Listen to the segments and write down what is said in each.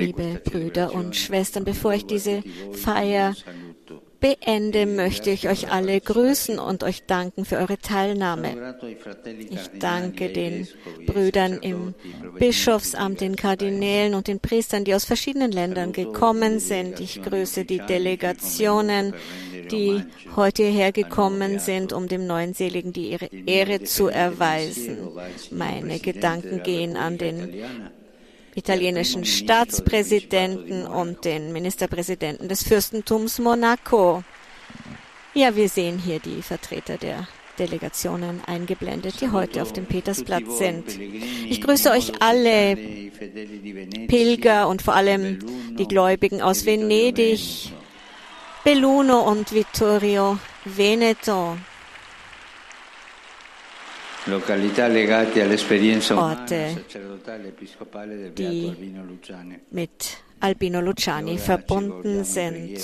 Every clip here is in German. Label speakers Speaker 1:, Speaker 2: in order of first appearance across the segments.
Speaker 1: Liebe Brüder und Schwestern, bevor ich diese Feier beende, möchte ich euch alle grüßen und euch danken für eure Teilnahme. Ich danke den Brüdern im Bischofsamt, den Kardinälen und den Priestern, die aus verschiedenen Ländern gekommen sind. Ich grüße die Delegationen, die heute hierher gekommen sind, um dem neuen Seligen die Ehre zu erweisen. Meine Gedanken gehen an den italienischen Staatspräsidenten und den Ministerpräsidenten des Fürstentums Monaco. Ja, wir sehen hier die Vertreter der Delegationen eingeblendet, die heute auf dem Petersplatz sind. Ich grüße euch alle Pilger und vor allem die Gläubigen aus Venedig, Belluno und Vittorio Veneto. Orte, die mit Albino Luciani verbunden sind.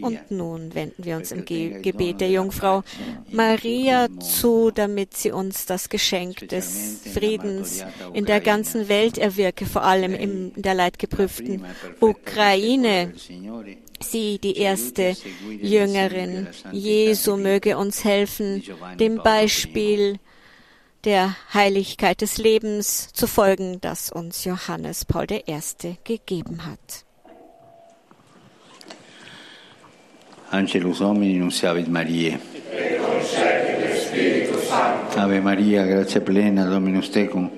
Speaker 1: Und nun wenden wir uns im Ge Gebet der Jungfrau Maria zu, damit sie uns das Geschenk des Friedens in der ganzen Welt erwirke, vor allem in der leidgeprüften Ukraine. Sie, die erste Jüngerin Jesu, möge uns helfen, dem Beispiel der Heiligkeit des Lebens zu folgen, das uns Johannes Paul I. gegeben hat.
Speaker 2: Angelus Domini nunciavit Mariae. Ave Maria, gratia plena, Dominus tecum,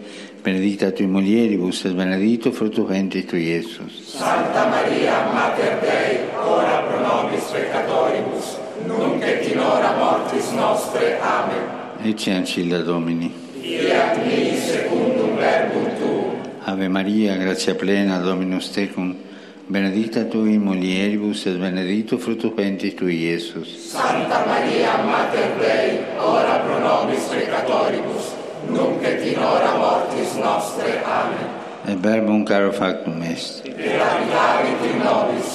Speaker 2: benedicta tui mulieribus, et benedictus fructus ventris tui, Iesus.
Speaker 3: Santa Maria, Mater Dei, ora pro nobis peccatoribus, nunc et in hora mortis nostre. Amen.
Speaker 2: ecce ancilla Domini.
Speaker 3: Fiat mi secundum verbum tuum.
Speaker 2: Ave Maria, gratia plena, Dominus tecum, benedicta tui mulieribus et benedictus fructus ventris tui, Iesus.
Speaker 3: Santa Maria, Mater Dei, ora pro nobis peccatoribus, nunc et in hora mortis nostre. Amen.
Speaker 2: Et verbum caro factum est.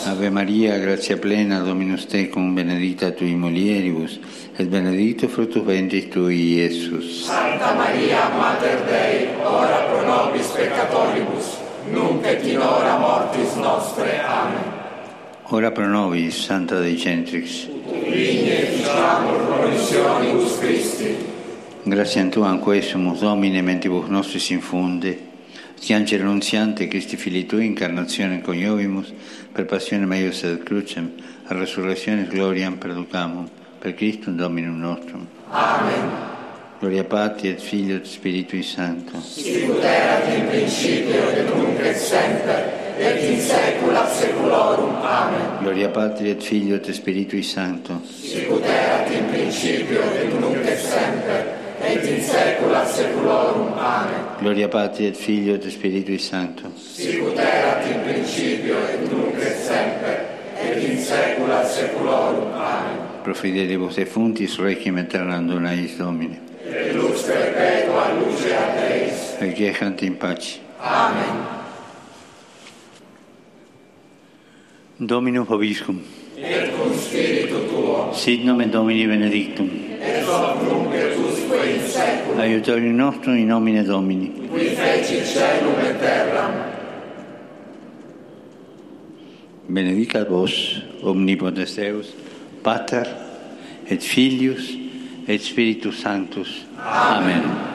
Speaker 2: Ave Maria, gratia plena, Dominus tecum, benedicta tui mulieribus, et benedictus fructus ventris tui, Iesus.
Speaker 3: Santa Maria, Mater Dei, ora pro nobis peccatoribus, nunc et in hora mortis nostre. Amen.
Speaker 2: Ora pro nobis, Santa Dei Centrix.
Speaker 3: Vigne ficiamur promissionibus Christi.
Speaker 2: Gratiam Tuam quesumus, Domine, mentibus nostris infunde, Sciance renunziante, Christi Fili Tui, incarnazione coniovimus, per passione meius et crucem, a resurrectionis gloriam perducamum, per Christum Dominum nostrum.
Speaker 3: Amen.
Speaker 2: Gloria Patri et Filio et Spiritui Sancto.
Speaker 3: Sicut erat in principio et nunc et semper, et in saecula saeculorum. Amen.
Speaker 2: Gloria Patri et Filio et Spiritui Sancto.
Speaker 3: Sicut erat in principio et nunc et semper, et in saecula saeculorum. Amen.
Speaker 2: Gloria Patri et Filio et Spiritui Sancto.
Speaker 3: Sicut erat in principio et nunc et semper, et in saecula saeculorum. Amen.
Speaker 2: Pro fidelibus defuntis requiem aeternam eis Domine.
Speaker 3: Et lux perpetua luceat eis.
Speaker 2: Requiescant in pace.
Speaker 3: Amen.
Speaker 2: Dominum Vobiscum.
Speaker 3: Et cum spiritu tuo,
Speaker 2: Sit nomen Domini benedictum.
Speaker 3: et hoc secolo. il nostro in
Speaker 2: nomine Domini.
Speaker 3: Qui feci cielo e terra.
Speaker 2: Benedicat vos, omnipotens Deus, Pater et Filius et Spiritus Sanctus. Amen. Amen.